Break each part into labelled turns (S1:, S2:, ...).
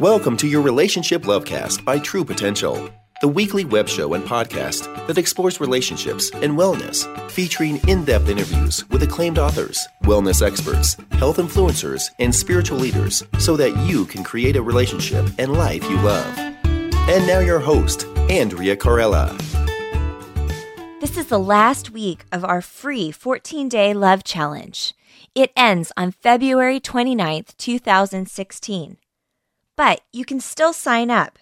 S1: Welcome to your Relationship Lovecast by True Potential, the weekly web show and podcast that explores relationships and wellness, featuring in depth interviews with acclaimed authors, wellness experts, health influencers, and spiritual leaders so that you can create a relationship and life you love. And now, your host, Andrea Corella.
S2: This is the last week of our free 14 day love challenge. It ends on February 29th, 2016 but you can still sign up.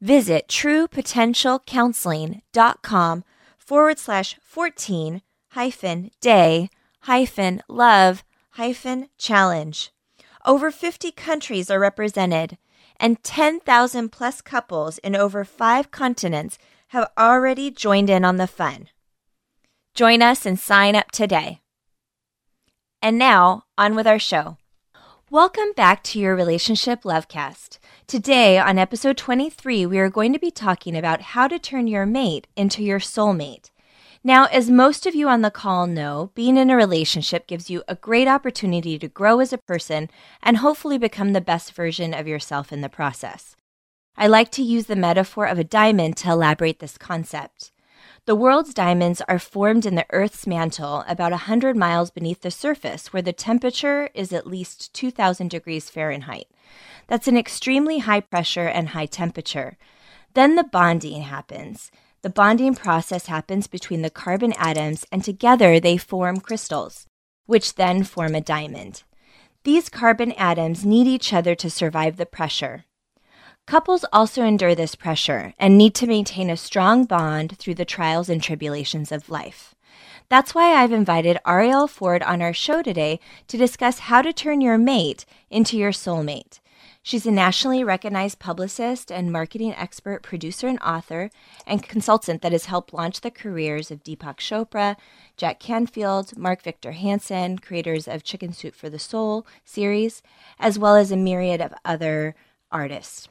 S2: Visit truepotentialcounseling.com forward slash 14 hyphen day hyphen love hyphen challenge. Over 50 countries are represented, and 10,000 plus couples in over five continents have already joined in on the fun. Join us and sign up today. And now, on with our show. Welcome back to your Relationship Lovecast. Today, on episode 23, we are going to be talking about how to turn your mate into your soulmate. Now, as most of you on the call know, being in a relationship gives you a great opportunity to grow as a person and hopefully become the best version of yourself in the process. I like to use the metaphor of a diamond to elaborate this concept. The world's diamonds are formed in the Earth's mantle about 100 miles beneath the surface, where the temperature is at least 2,000 degrees Fahrenheit. That's an extremely high pressure and high temperature. Then the bonding happens. The bonding process happens between the carbon atoms, and together they form crystals, which then form a diamond. These carbon atoms need each other to survive the pressure. Couples also endure this pressure and need to maintain a strong bond through the trials and tribulations of life. That's why I've invited Arielle Ford on our show today to discuss how to turn your mate into your soulmate. She's a nationally recognized publicist and marketing expert, producer, and author, and consultant that has helped launch the careers of Deepak Chopra, Jack Canfield, Mark Victor Hansen, creators of Chicken Soup for the Soul series, as well as a myriad of other artists.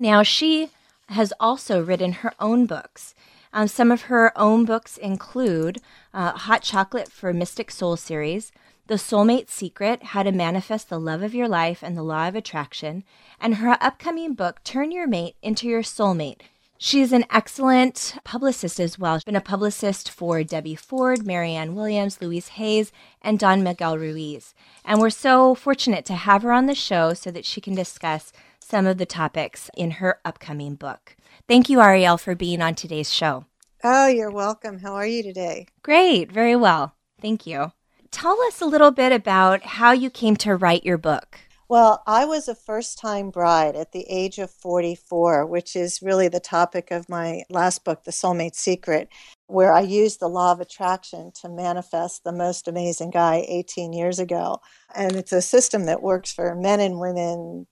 S2: Now, she has also written her own books. Um, some of her own books include uh, Hot Chocolate for Mystic Soul series, The Soulmate Secret How to Manifest the Love of Your Life and the Law of Attraction, and her upcoming book, Turn Your Mate into Your Soulmate. She's an excellent publicist as well. She's been a publicist for Debbie Ford, Marianne Williams, Louise Hayes, and Don Miguel Ruiz. And we're so fortunate to have her on the show so that she can discuss some of the topics in her upcoming book. Thank you, Arielle, for being on today's show.
S3: Oh, you're welcome. How are you today?
S2: Great, very well. Thank you. Tell us a little bit about how you came to write your book.
S3: Well, I was a first time bride at the age of 44, which is really the topic of my last book, The Soulmate Secret, where I used the law of attraction to manifest the most amazing guy 18 years ago. And it's a system that works for men and women,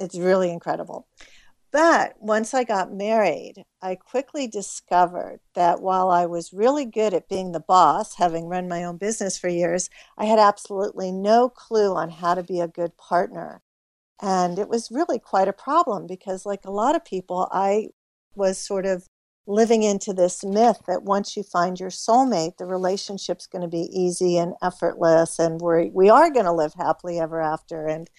S3: it's really incredible. But once I got married, I quickly discovered that while I was really good at being the boss, having run my own business for years, I had absolutely no clue on how to be a good partner. And it was really quite a problem because, like a lot of people, I was sort of living into this myth that once you find your soulmate, the relationship's going to be easy and effortless, and we're, we are going to live happily ever after. And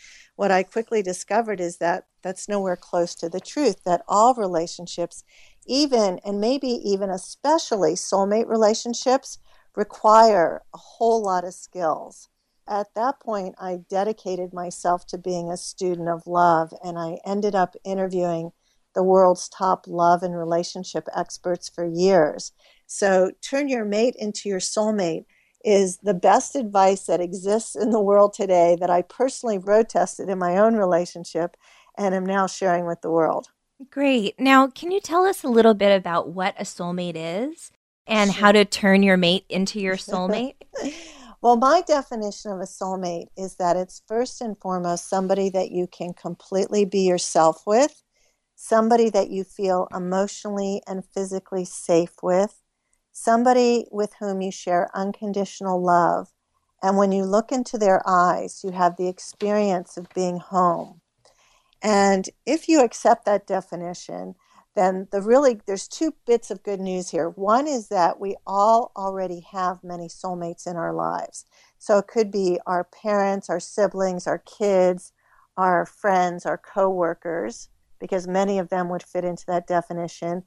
S3: what I quickly discovered is that that's nowhere close to the truth, that all relationships, even and maybe even especially soulmate relationships, require a whole lot of skills. At that point, I dedicated myself to being a student of love, and I ended up interviewing the world's top love and relationship experts for years. So, turn your mate into your soulmate is the best advice that exists in the world today that I personally road tested in my own relationship and am now sharing with the world.
S2: Great. Now, can you tell us a little bit about what a soulmate is and how to turn your mate into your soulmate?
S3: well, my definition of a soulmate is that it's first and foremost somebody that you can completely be yourself with, somebody that you feel emotionally and physically safe with, somebody with whom you share unconditional love. And when you look into their eyes, you have the experience of being home. And if you accept that definition, then the really there's two bits of good news here. One is that we all already have many soulmates in our lives. So it could be our parents, our siblings, our kids, our friends, our coworkers, because many of them would fit into that definition.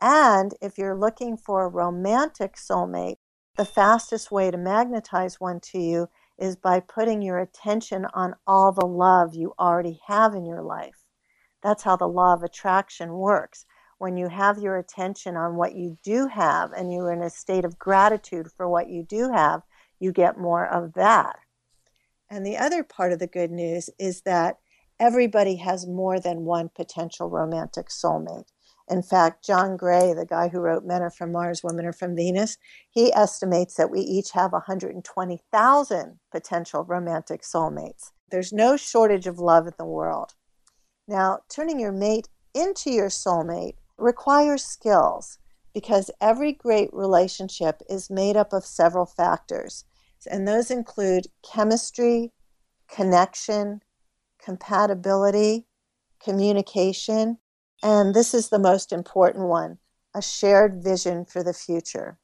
S3: And if you're looking for a romantic soulmate, the fastest way to magnetize one to you is by putting your attention on all the love you already have in your life. That's how the law of attraction works. When you have your attention on what you do have and you're in a state of gratitude for what you do have, you get more of that. And the other part of the good news is that everybody has more than one potential romantic soulmate. In fact, John Gray, the guy who wrote Men Are From Mars, Women Are From Venus, he estimates that we each have 120,000 potential romantic soulmates. There's no shortage of love in the world. Now, turning your mate into your soulmate requires skills because every great relationship is made up of several factors. And those include chemistry, connection, compatibility, communication, and this is the most important one a shared vision for the future.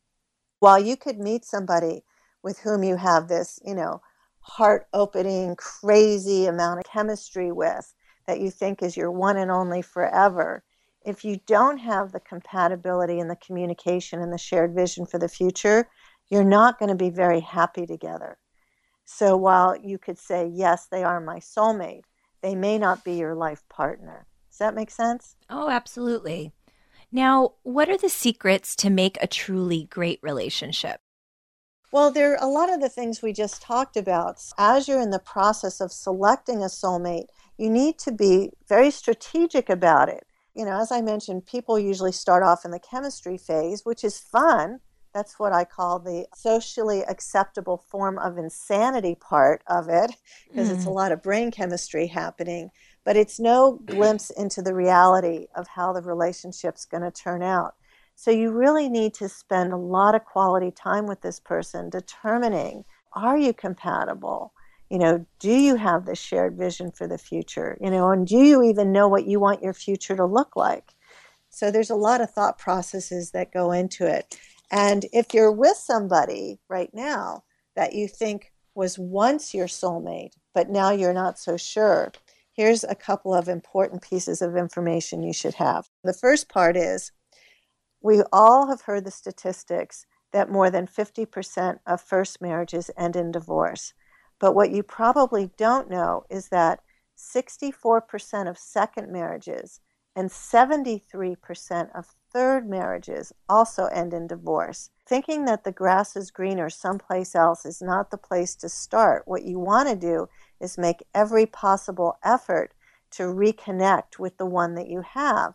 S3: While you could meet somebody with whom you have this, you know, heart opening, crazy amount of chemistry with that you think is your one and only forever, if you don't have the compatibility and the communication and the shared vision for the future, you're not going to be very happy together. So while you could say, yes, they are my soulmate, they may not be your life partner. Does that make sense?
S2: Oh, absolutely. Now, what are the secrets to make a truly great relationship?
S3: Well, there are a lot of the things we just talked about. As you're in the process of selecting a soulmate, you need to be very strategic about it. You know, as I mentioned, people usually start off in the chemistry phase, which is fun. That's what I call the socially acceptable form of insanity part of it, because mm. it's a hmm. lot of brain chemistry happening but it's no glimpse into the reality of how the relationship's going to turn out. So you really need to spend a lot of quality time with this person determining are you compatible? You know, do you have the shared vision for the future? You know, and do you even know what you want your future to look like? So there's a lot of thought processes that go into it. And if you're with somebody right now that you think was once your soulmate, but now you're not so sure, here's a couple of important pieces of information you should have. The first part is we all have heard the statistics that more than 50% of first marriages end in divorce. But what you probably don't know is that 64% of second marriages and 73% of third marriages also end in divorce. Thinking that the grass is greener someplace else is not the place to start. What you want to do is make every possible effort to reconnect with the one that you have.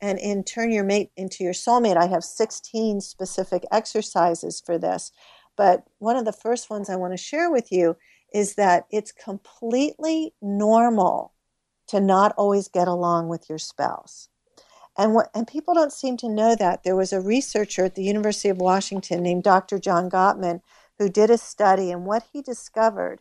S3: And in Turn Your Mate into Your Soulmate, I have 16 specific exercises for this. But one of the first ones I want to share with you is that it's completely normal to not always get along with your spouse. And what and people don't seem to know that. There was a researcher at the University of Washington named Dr. John Gottman who did a study and what he discovered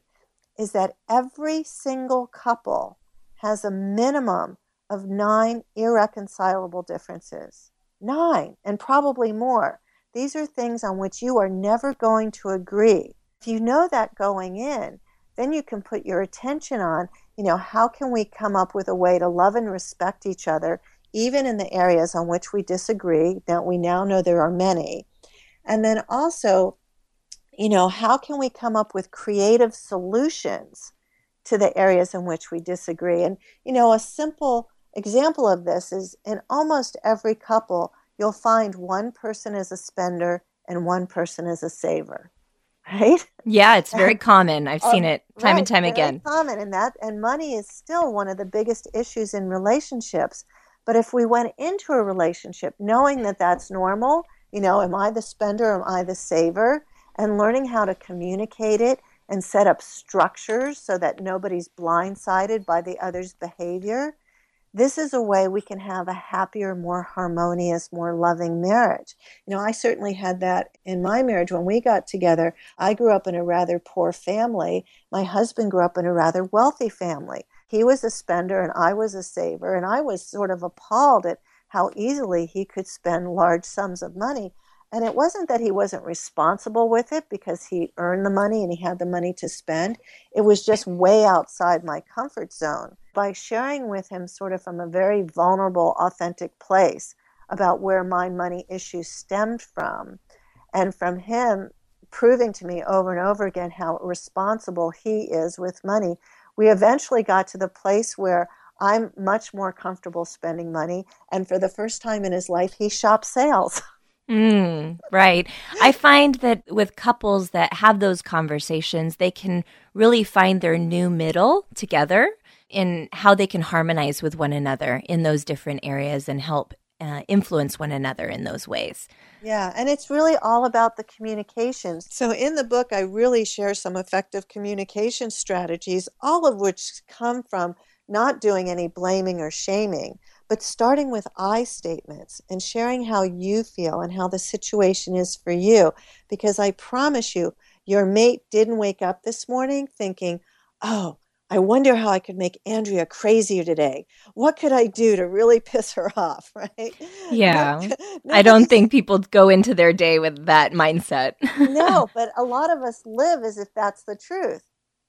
S3: is that every single couple has a minimum of 9 irreconcilable differences. 9 and probably more. These are things on which you are never going to agree. If you know that going in, then you can put your attention on, you know, how can we come up with a way to love and respect each other even in the areas on which we disagree, that we now know there are many. And then also, you know, how can we come up with creative solutions to the areas in which we disagree? And, you know, a simple example of this is in almost every couple, you'll find one person is a spender and one person is a saver. Right?
S2: Yeah, it's very common. I've seen uh, it time right, and time again.
S3: Common, and that and money is still one of the biggest issues in relationships. But if we went into a relationship knowing that that's normal, you know, am I the spender? Am I the saver? And learning how to communicate it and set up structures so that nobody's blindsided by the other's behavior. This is a way we can have a happier, more harmonious, more loving marriage. You know, I certainly had that in my marriage when we got together. I grew up in a rather poor family. My husband grew up in a rather wealthy family he was a spender and I was a saver, and I was sort of appalled at how easily he could spend large sums of money. And it wasn't that he wasn't responsible with it because he earned the money and he had the money to spend. It was just way outside my comfort zone. By sharing with him, sort of from a very vulnerable, authentic place, about where my money issues stemmed from, and from him proving to me over and over again how responsible he is with money, we eventually got to the place where I'm much more comfortable spending money. And for the first time in his life, he shops sales.
S2: Mm, right. I find that with couples that have those conversations, they can really find their new middle together in how they can harmonize with one another in those different areas and help uh, influence one another in those ways.
S3: Yeah, and it's really all about the communications. So, in the book, I really share some effective communication strategies, all of which come from not doing any blaming or shaming, but starting with I statements and sharing how you feel and how the situation is for you. Because I promise you, your mate didn't wake up this morning thinking, oh, I wonder how I could make Andrea crazier today. What could I do to really piss her off, right?
S2: Yeah. I don't think people go into their day with that mindset.
S3: no, but a lot of us live as if that's the truth.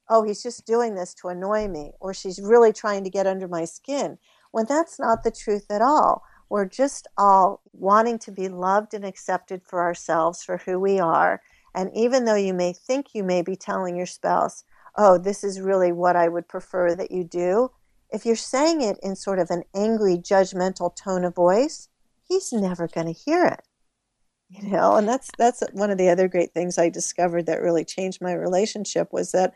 S3: Oh, he's just doing this to annoy me, or she's really trying to get under my skin when that's not the truth at all. We're just all wanting to be loved and accepted for ourselves for who we are. And even though you may think you may be telling your spouse, oh, this is really what I would prefer that you do, if you're saying it in sort of an angry, judgmental tone of voice, he's never going to hear it. You know, and that's that's one of the other great things I discovered that really changed my relationship was that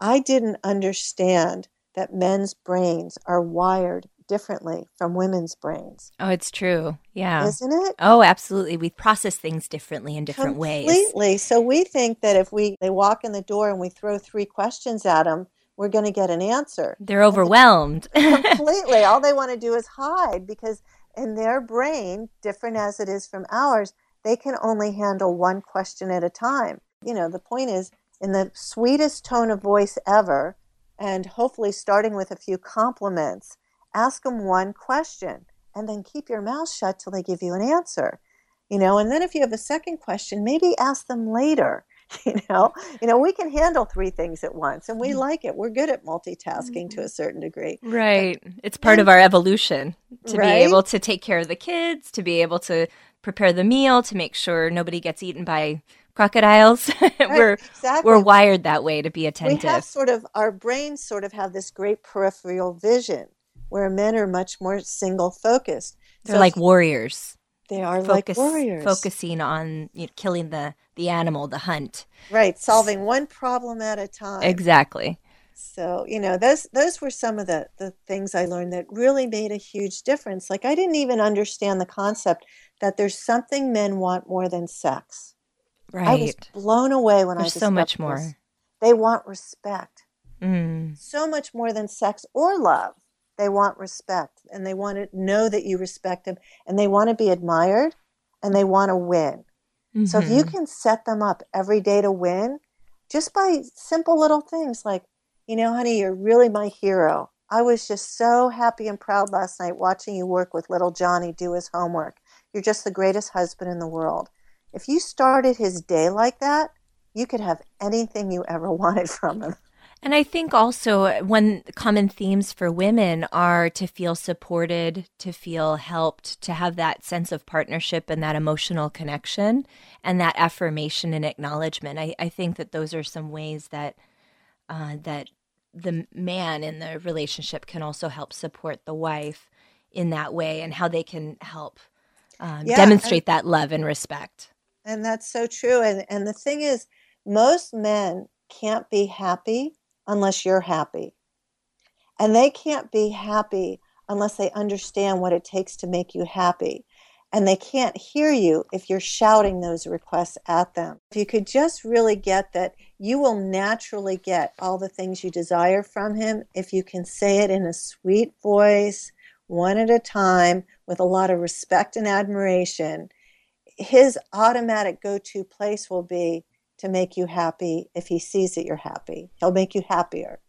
S3: I didn't understand that men's brains are wired differently from women's brains.
S2: Oh, it's true. Yeah.
S3: Isn't it?
S2: Oh, absolutely. We process things differently in different
S3: Completely.
S2: ways.
S3: Completely. So we think that if we they walk in the door and we throw three questions at them, we're going to get an answer.
S2: They're overwhelmed.
S3: Completely. All they want to do is hide because in their brain, different as it is from ours, they can only handle one question at a time. You know, the point is in the sweetest tone of voice ever, and hopefully starting with a few compliments, ask them one question and then keep your mouth shut till they give you an answer you know? And then if you have a second question maybe ask them later you know? You know we can handle three things at once and we mm. like it. We're good at multitasking to a certain degree.
S2: Right. It's part of our evolution to right? be able to take care of the kids to be able to prepare the meal to make sure nobody gets eaten by crocodiles. Right, we're exactly. we're wired that way to be attentive
S3: we have sort of our brains sort of have this great peripheral vision where men are much more single focused.
S2: They're so like warriors.
S3: They are Focus, like warriors,
S2: focusing on you know, killing the the animal, the hunt.
S3: Right, solving one problem at a time.
S2: Exactly.
S3: So you know those those were some of the the things I learned that really made a huge difference. Like I didn't even understand the concept that there's something men want more than sex.
S2: Right. I
S3: was blown away when
S2: there's
S3: I
S2: so much more. This.
S3: They want respect.
S2: Mm.
S3: So much more than sex or love. They want respect and they want to know that you respect them and they want to be admired and they want to win. Mm-hmm. So if you mm-hmm. can set them up every day to win, just by simple little things like, you know, honey, you're really my hero. I was just so happy and proud last night watching you work with little Johnny do his homework. You're just the greatest husband in the world. If you started his day like that, you could have anything you ever wanted from him.
S2: And I think also one common themes for women are to feel supported, to feel helped, to have that sense of partnership and that emotional connection and that affirmation and acknowledgement. I, I think that those are some ways that uh, that the man in the relationship can also help support the wife in that way and how they can help um, yeah, demonstrate and, that love and respect.
S3: And that's so true. And and the thing is, most men can't be happy unless you're happy. And they can't be happy unless they understand what it takes to make you happy. And they can't hear you if you're shouting those requests at them. If you could just really get that you will naturally get all the things you desire from him if you can say it in a sweet voice, one at a time, with a lot of respect and admiration. His automatic go to place will be to make you happy if he sees that you're happy. He'll make you happier.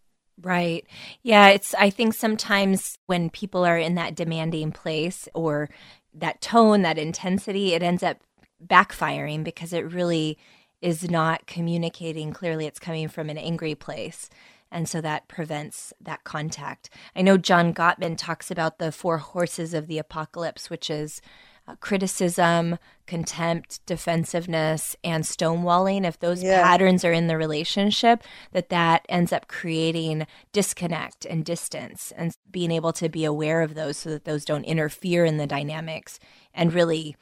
S2: Right. Yeah, it's I think sometimes when people are in that demanding place or that tone, that intensity, it ends up backfiring because it really is not communicating clearly. It's coming from an angry place. And so that prevents that contact. I know John Gottman talks about the four horses of the apocalypse, which is uh, criticism, contempt, defensiveness, and stonewalling. If those yeah. patterns are in the relationship, that that ends up creating disconnect and distance, and being able to be aware of those so that those don't interfere in the dynamics and really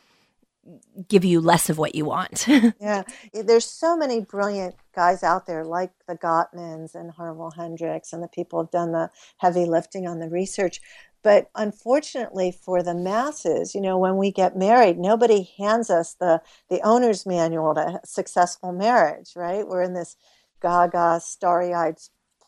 S2: give you less of what you want.
S3: yeah, there's so many brilliant guys out there like the Gottmans and Harville Hendrix and the people who've done the heavy lifting on the research. But unfortunately for the masses, you know, when we get married, nobody hands us the the owner's manual to successful marriage, right? We're in this gaga, starry-eyed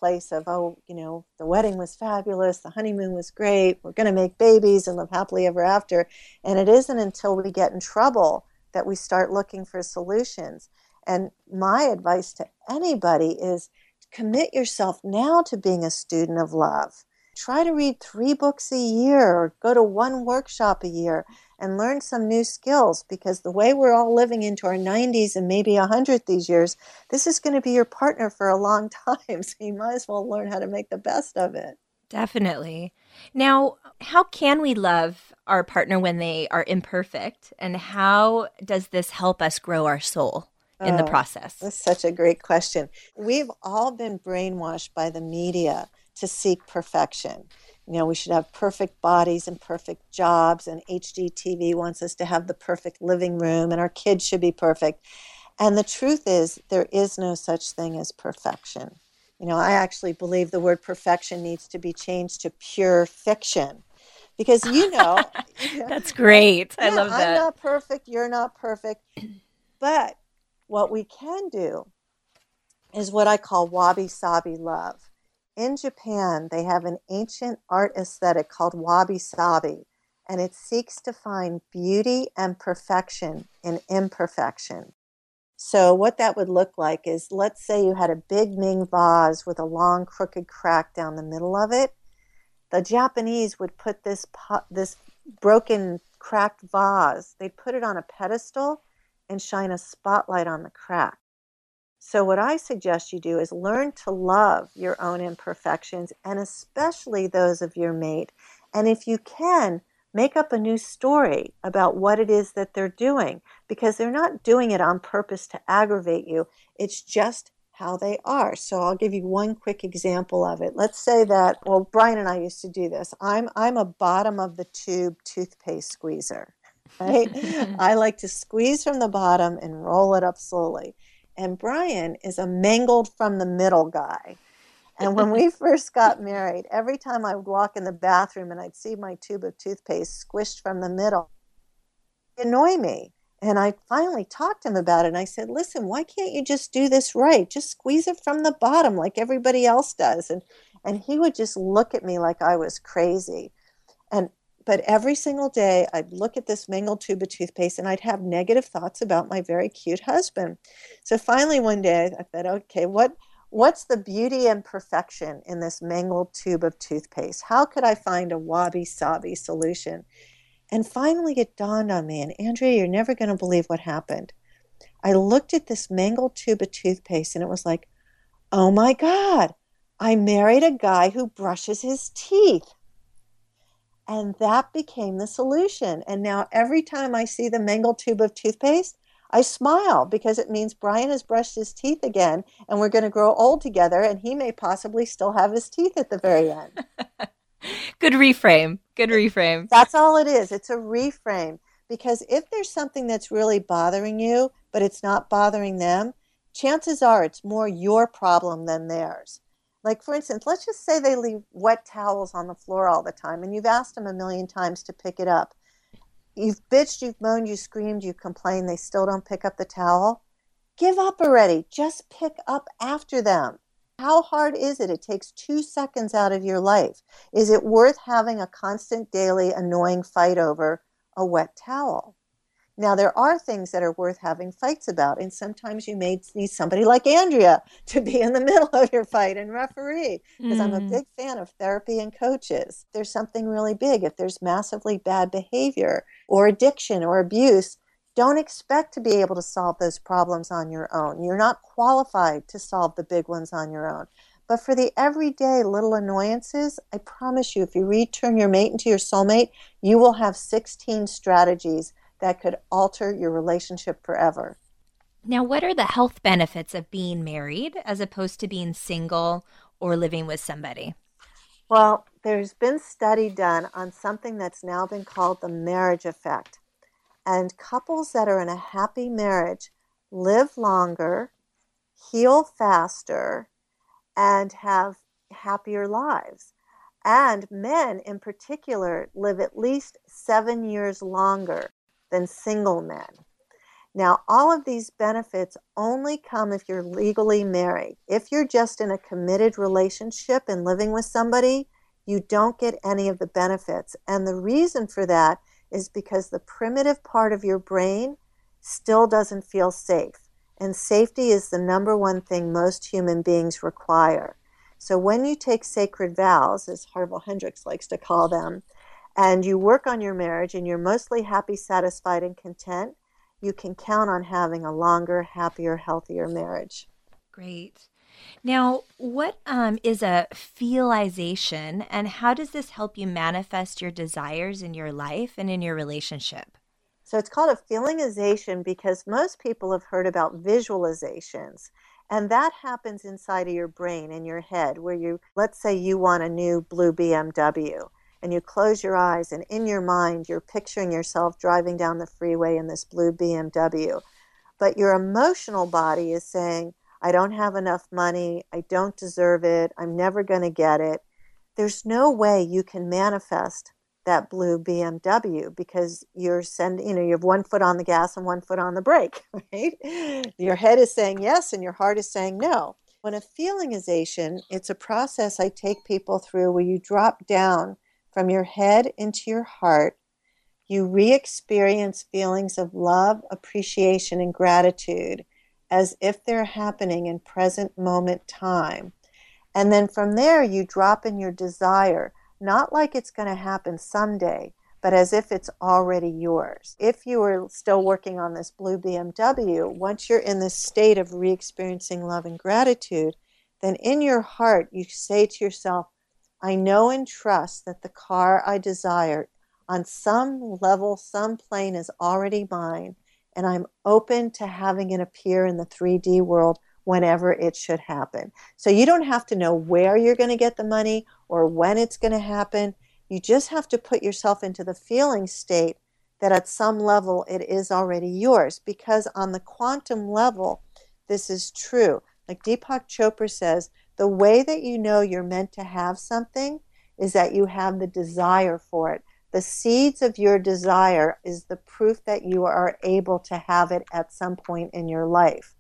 S3: place of, oh, you know, the wedding was fabulous, the honeymoon was great, we're going to make babies and live happily ever after. And it isn't until we get in trouble that we start looking for solutions. And my advice to anybody is commit yourself now to being a student of love try to read three books a year or go to one workshop a year and learn some new skills because the way we're all living into our 90s and maybe 100 these years, this is going to be your partner for a long time. So you might as well learn how to make the best of it.
S2: Definitely. Now, how can we love our partner when they are imperfect? And how does this help us grow our soul? in the oh, process?
S3: That's such a great question. We've all been brainwashed by the media to seek perfection. You know, we should have perfect bodies and perfect jobs, and HGTV wants us to have the perfect living room, and our kids should be perfect. And the truth is, there is no such thing as perfection. You know, I actually believe the word perfection needs to be changed to pure fiction. Because you know,
S2: that's great. I love that.
S3: I'm not perfect, you're not perfect. But what we can do is what I call wabi sabi love in Japan, they have an ancient art aesthetic called wabi sabi, and it seeks to find beauty and perfection in imperfection. So, what that would look like is let's say you had a big Ming vase with a long, crooked crack down the middle of it. The Japanese would put this, pot, this broken, cracked vase, they'd put it on a pedestal and shine a spotlight on the crack. So, what I suggest you do is learn to love your own imperfections and especially those of your mate. And if you can, make up a new story about what it is that they're doing because they're not doing it on purpose to aggravate you. It's just how they are. So I'll give you one quick example of it. Let's say that well Brian and I used to do this. I'm I'm a bottom of the tube toothpaste squeezer. Right? I like to squeeze from the bottom and roll it up slowly. And Brian is a mangled from the middle guy. And when we first got married, every time I would walk in the bathroom and I'd see my tube of toothpaste squished from the middle, it annoy me. And I finally talked to him about it. And I said, listen, why can't you just do this right? Just squeeze it from the bottom like everybody else does. And, and he would just look at me like I was crazy. And but every single day I'd look at this mangled tube of toothpaste and I'd have negative thoughts about my very cute husband. So finally one day I thought, okay, what what's the beauty and perfection in this mangled tube of toothpaste? How could I find a wabi sabi solution? And finally it dawned on me, and Andrea, you're never to believe what happened. I looked at this mangled tube of toothpaste and it was like, oh my God, I married a guy who brushes his teeth. And that became the solution. And now every time I see the mangled tube of toothpaste, I smile because it means Brian has brushed his teeth again and we're going to grow old together and he may possibly still have his teeth at the very end.
S2: Good reframe. Good reframe.
S3: That's all it is. It's a reframe because if there's something that's really bothering you, but it's not bothering them, chances are it's more your problem than theirs. Like, for instance, let's just say they leave wet towels on the floor all the time and you've asked them a million times to pick it up. You've bitched, you've moaned, you screamed, you complained, they still don't pick up the towel. Give up already. Just pick up after them. How hard is it? It takes two seconds out of your life. Is it worth having a constant, daily, annoying fight over a wet towel? Now, there are things that are worth having fights about, and sometimes you may need somebody like Andrea to be in the middle of your fight and referee, because mm. I'm a mm. big fan of therapy and coaches. There's something really big. If there's massively bad behavior or addiction or abuse, don't expect to be able to solve those problems on your own. You're not qualified to solve the big ones on your own. But for the everyday little annoyances, I promise you, if you return your mate into your soulmate, you will have 16 strategies that could alter your relationship forever.
S2: Now, what are the health benefits of being married as opposed to being single or living with somebody?
S3: Well, there's been study done on something that's now been called the marriage effect. And couples that are in a happy marriage live longer, heal faster, and have happier lives. And men in particular live at least seven years longer than single men. Now, all of these benefits only come if you're legally married. If you're just in a committed relationship and living with somebody, you don't get any of the benefits. And the reason for that is because the primitive part of your brain still doesn't feel safe. And safety is the number one thing most human beings require. So when you take sacred vows, as Harville Hendrix likes to call them, and you work on your marriage and you're mostly happy, satisfied, and content, you can count on having a longer, happier, healthier marriage.
S2: Great. Now, what um, is a feelization, and how does this help you manifest your desires in your life and in your relationship?
S3: So it's called a feelingization because most people have heard about visualizations. And that happens inside of your brain, in your head, where you, let's say you want a new blue BMW, and you close your eyes, and in your mind, you're picturing yourself driving down the freeway in this blue BMW. But your emotional body is saying, I don't have enough money. I don't deserve it. I'm never going to get it. There's no way you can manifest that blue BMW because you're sending, you know, you have one foot on the gas and one foot on the brake, right? Your head is saying yes and your heart is saying no. When a feelingization, it's a process I take people through where you drop down from your head into your heart. You re experience feelings of love, appreciation, and gratitude as if they're happening in present moment time. And then from there, you drop in your desire, not like it's going to happen someday, but as if it's already yours. If you are still working on this blue BMW, once you're in this state of re experiencing love and gratitude, then in your heart, you say to yourself, I know and trust that the car I desire on some level, some plane is already mine, and I'm open to having it appear in the 3D world whenever it should happen. So you don't have to know where you're going to get the money or when it's going to happen. You just have to put yourself into the feeling state that at some level it is already yours because on the quantum level, this is true. Like Deepak Chopra says, the way that you know you're meant to have something is that you have the desire for it. The seeds of your desire is the proof that you are able to have it at some point in your life.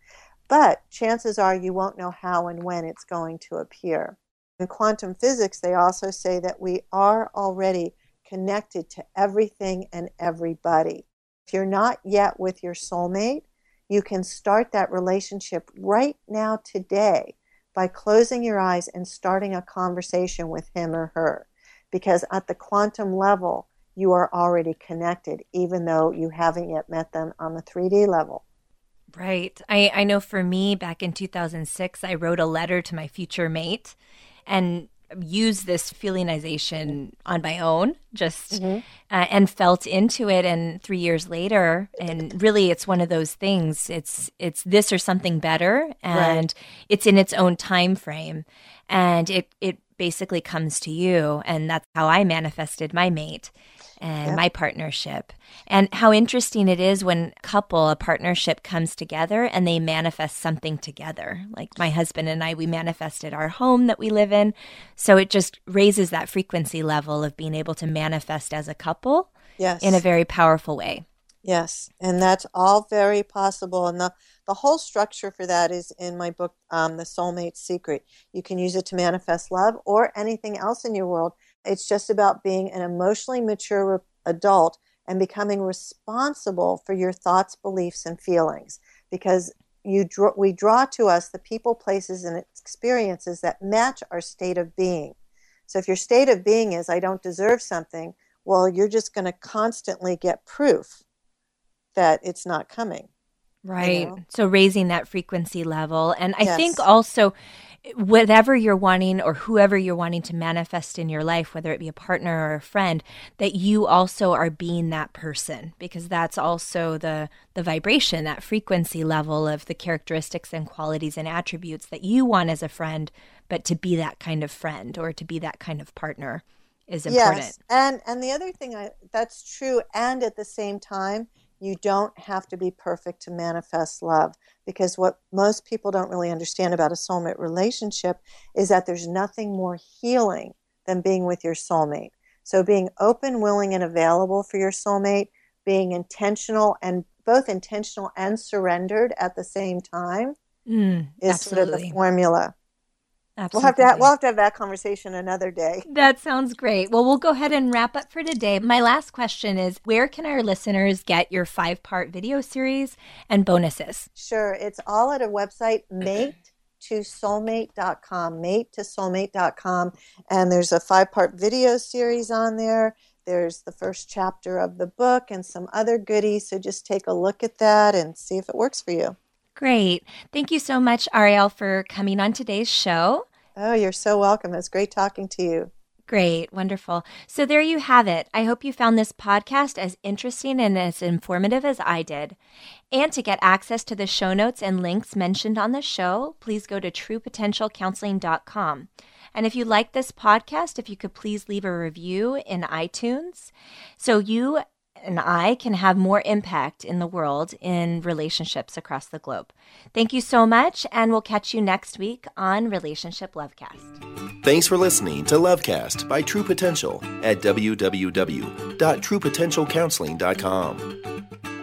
S3: But chances are you won't know how and when it's going to appear. In quantum physics, they also say that we are already connected to everything and everybody. If you're not yet with your soulmate, you can start that relationship right now today by closing your eyes and starting a conversation with him or her because at the quantum level, you are already connected, even though you haven't yet met them on the 3D level.
S2: Right. I, I know for me, back in 2006, I wrote a letter to my future mate and used this feelingization on my own, just mm-hmm. uh, and felt into it. And three years later, and really, it's one of those things. It's it's this or something better, and right. it's in its own time frame, and it it basically comes to you. And that's how I manifested my mate and yep. my partnership. And how interesting it is when a couple, a partnership comes together and they manifest something together. Like my husband and I, we manifested our home that we live in. So it just raises that frequency level of being able to manifest as a couple
S3: yes.
S2: in a very powerful way.
S3: Yes. And that's all very possible. And the the whole structure for that is in my book, um, The Soulmate Secret. You can use it to manifest love or anything else in your world. It's just about being an emotionally mature adult and becoming responsible for your thoughts, beliefs, and feelings. Because you draw, we draw to us the people, places, and experiences that match our state of being. So if your state of being is, I don't deserve something, well, you're just going to constantly get proof that it's not coming.
S2: Right.
S3: You know?
S2: So raising that frequency level. And I
S3: Yes.
S2: think also whatever you're wanting or whoever you're wanting to manifest in your life, whether it be a partner or a friend, that you also are being that person because that's also the the vibration, that frequency level of the characteristics and qualities and attributes that you want as a friend, but to be that kind of friend or to be that kind of partner is important.
S3: Yes, and and the other thing I, that's true, and at the same time, you don't have to be perfect to manifest love. Because what most people don't really understand about a soulmate relationship is that there's nothing more healing than being with your soulmate. So being open, willing, and available for your soulmate, being intentional and both intentional and surrendered at the same time
S2: Mm,
S3: is sort of the
S2: absolutely.
S3: We'll have to have, we'll have to have that conversation another day.
S2: That sounds great. Well, we'll go ahead and wrap up for today. My last question is Where can our listeners get your five part video series and bonuses?
S3: Sure. It's all at a website, mate to soulmate.com, mate to soulmate.com. And there's a five part video series on there. There's the first chapter of the book and some other goodies. So just take a look at that and see if it works for you.
S2: Great. Thank you so much, Arielle, for coming on today's show.
S3: Oh, you're so welcome. It's great talking to you.
S2: Great, wonderful. So there you have it. I hope you found this podcast as interesting and as informative as I did. And to get access to the show notes and links mentioned on the show, please go to truepotentialcounseling.com. And if you like this podcast, if you could please leave a review in iTunes so you and I can have more impact in the world in relationships across the globe. Thank you so much, and we'll catch you next week on Relationship Lovecast.
S1: Thanks for listening to Lovecast by True Potential at www.truepotentialcounseling.com.